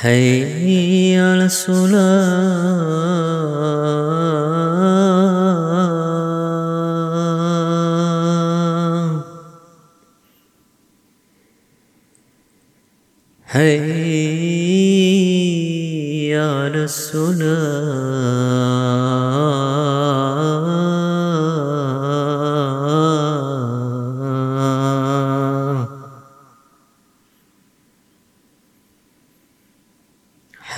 حي على الصلاة. حي على الصلاة.